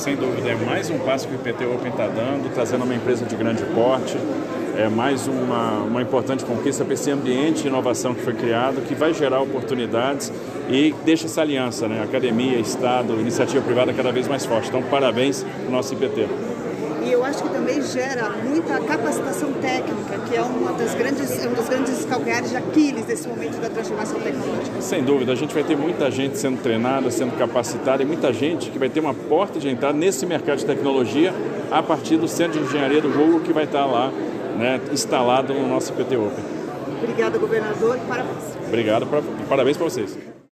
Sem dúvida, é mais um passo que o IPT Open está dando, trazendo uma empresa de grande porte, é mais uma, uma importante conquista para esse ambiente de inovação que foi criado, que vai gerar oportunidades e deixa essa aliança, né? academia, Estado, iniciativa privada cada vez mais forte. Então, parabéns para o nosso IPT. E eu acho que também gera muita capacitação técnica, que é uma das grandes, um dos grandes calcanhares de Aquiles desse momento da transformação tecnológica. Sem dúvida, a gente vai ter muita gente sendo treinada, sendo capacitada e muita gente que vai ter uma porta de entrada nesse mercado de tecnologia a partir do Centro de Engenharia do Google que vai estar lá né, instalado no nosso IPT Open. Obrigada, governador, e parabéns. Obrigado, parabéns para vocês.